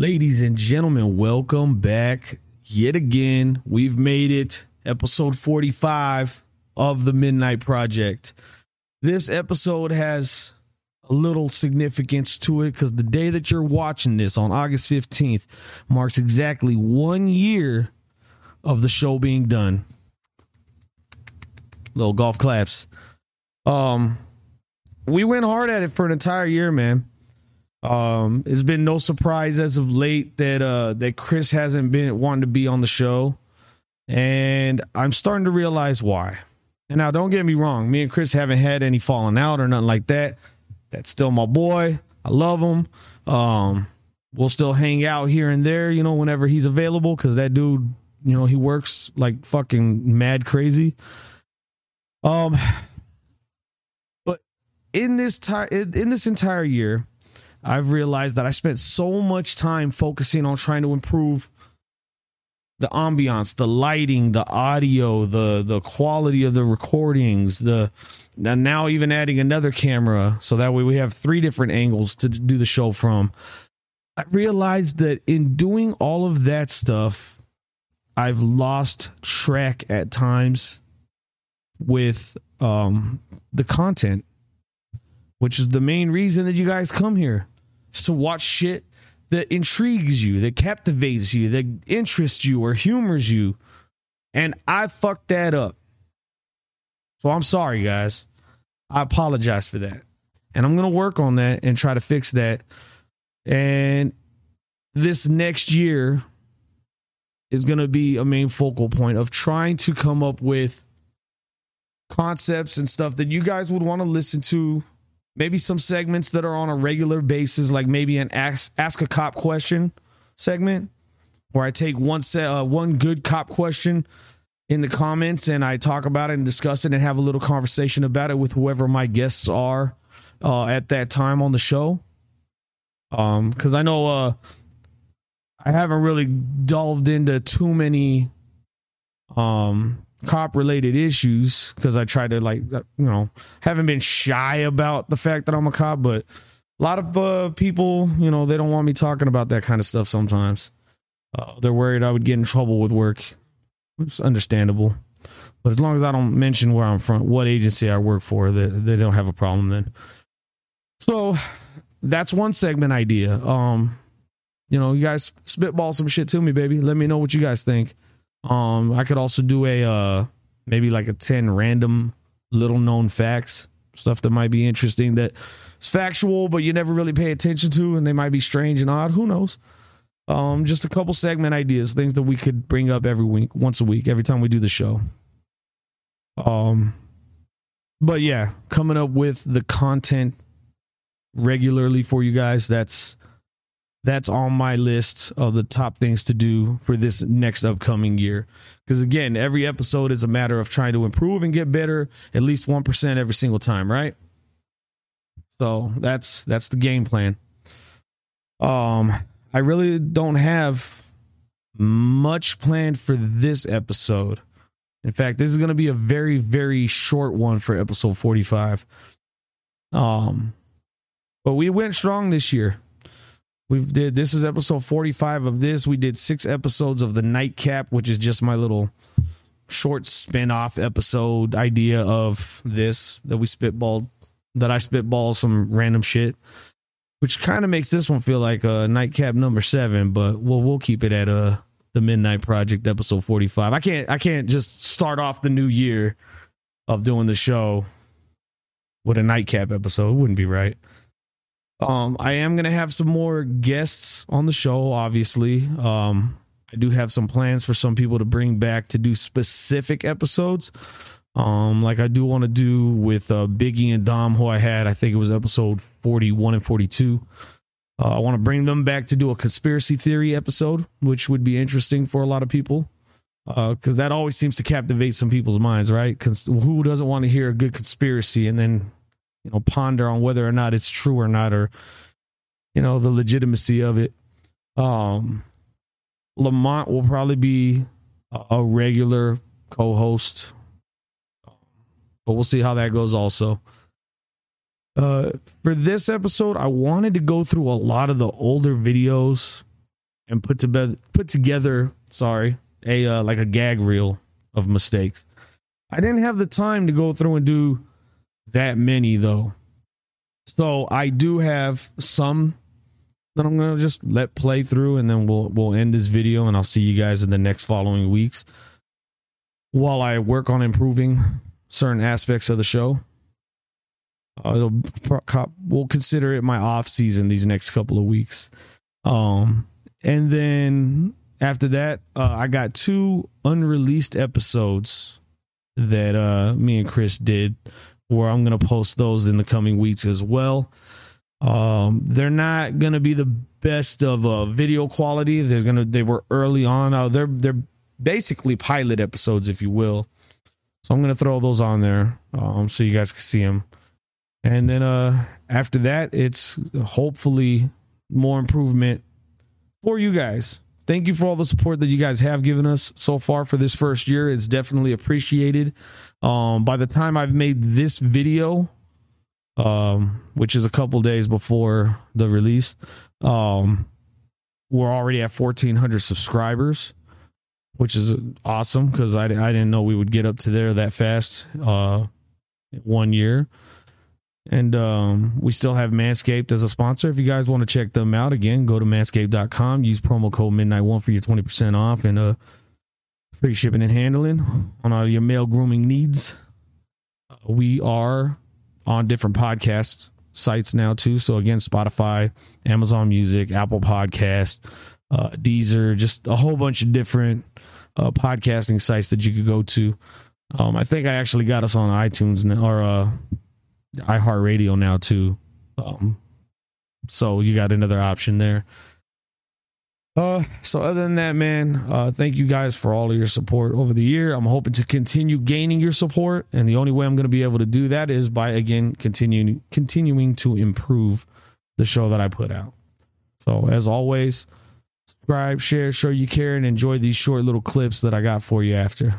Ladies and gentlemen, welcome back yet again. We've made it, episode 45 of the Midnight Project. This episode has a little significance to it because the day that you're watching this on August 15th marks exactly one year of the show being done. Little golf claps. Um, we went hard at it for an entire year, man. Um, it's been no surprise as of late that uh that Chris hasn't been wanting to be on the show, and I'm starting to realize why. And now, don't get me wrong, me and Chris haven't had any falling out or nothing like that. That's still my boy. I love him. Um, we'll still hang out here and there, you know, whenever he's available, because that dude, you know, he works like fucking mad crazy. Um, but in this time, in this entire year, I've realized that I spent so much time focusing on trying to improve the ambiance, the lighting, the audio, the the quality of the recordings, the now even adding another camera so that way we have three different angles to do the show from. I realized that in doing all of that stuff, I've lost track at times with um the content, which is the main reason that you guys come here to watch shit that intrigues you, that captivates you, that interests you or humors you. And I fucked that up. So I'm sorry, guys. I apologize for that. And I'm going to work on that and try to fix that. And this next year is going to be a main focal point of trying to come up with concepts and stuff that you guys would want to listen to maybe some segments that are on a regular basis, like maybe an ask ask a cop question segment, where I take one set uh, one good cop question in the comments and I talk about it and discuss it and have a little conversation about it with whoever my guests are uh, at that time on the show. Um, because I know uh, I haven't really delved into too many um cop related issues because I try to like you know haven't been shy about the fact that I'm a cop, but a lot of uh, people you know they don't want me talking about that kind of stuff. Sometimes uh, they're worried I would get in trouble with work. It's understandable, but as long as I don't mention where I'm from, what agency I work for, they, they don't have a problem then. So that's one segment idea. Um, you know, you guys spitball some shit to me, baby. Let me know what you guys think. Um, I could also do a uh maybe like a 10 random little known facts, stuff that might be interesting that is factual, but you never really pay attention to, and they might be strange and odd. Who knows? Um, just a couple segment ideas, things that we could bring up every week, once a week, every time we do the show. Um, but yeah, coming up with the content regularly for you guys. That's that's on my list of the top things to do for this next upcoming year. Because again, every episode is a matter of trying to improve and get better at least 1% every single time, right? So that's that's the game plan. Um I really don't have much planned for this episode. In fact, this is going to be a very very short one for episode 45. Um but we went strong this year. We did this is episode 45 of this. We did six episodes of the nightcap, which is just my little short spin-off episode idea of this that we spitballed that I spitball some random shit. Which kind of makes this one feel like a nightcap number seven, but we'll we'll keep it at uh the Midnight Project episode 45. I can't I can't just start off the new year of doing the show with a nightcap episode. It wouldn't be right. Um, I am gonna have some more guests on the show. Obviously, um, I do have some plans for some people to bring back to do specific episodes. Um, like I do want to do with uh, Biggie and Dom, who I had. I think it was episode forty-one and forty-two. Uh, I want to bring them back to do a conspiracy theory episode, which would be interesting for a lot of people because uh, that always seems to captivate some people's minds, right? Because who doesn't want to hear a good conspiracy and then you know ponder on whether or not it's true or not or you know the legitimacy of it. Um lamont will probably be a regular co-host. But we'll see how that goes also. Uh for this episode i wanted to go through a lot of the older videos and put to together put together sorry a uh, like a gag reel of mistakes. I didn't have the time to go through and do that many though. So I do have some that I'm gonna just let play through, and then we'll we'll end this video, and I'll see you guys in the next following weeks while I work on improving certain aspects of the show. Uh, we'll consider it my off season these next couple of weeks. Um, and then after that, uh, I got two unreleased episodes that uh, me and Chris did, where I'm gonna post those in the coming weeks as well. Um, they're not gonna be the best of uh, video quality. They're gonna they were early on. Uh, they're they're basically pilot episodes, if you will. So I'm gonna throw those on there, um, so you guys can see them. And then uh, after that, it's hopefully more improvement for you guys. Thank you for all the support that you guys have given us so far for this first year. It's definitely appreciated. Um, by the time I've made this video, um, which is a couple days before the release. Um, we're already at 1,400 subscribers, which is awesome because I, I didn't know we would get up to there that fast uh, one year. And um, we still have Manscaped as a sponsor. If you guys want to check them out again, go to manscaped.com, use promo code midnight1 for your 20% off and uh, free shipping and handling on all your male grooming needs. Uh, we are on different podcast sites now too. So again, Spotify, Amazon Music, Apple Podcast, uh, Deezer, just a whole bunch of different uh, podcasting sites that you could go to. Um, I think I actually got us on iTunes now, or uh, iHeartRadio now too. Um, so you got another option there. Uh, so other than that, man, uh, thank you guys for all of your support over the year. I'm hoping to continue gaining your support, and the only way I'm going to be able to do that is by again continuing continuing to improve the show that I put out. So as always, subscribe, share, show you care, and enjoy these short little clips that I got for you after.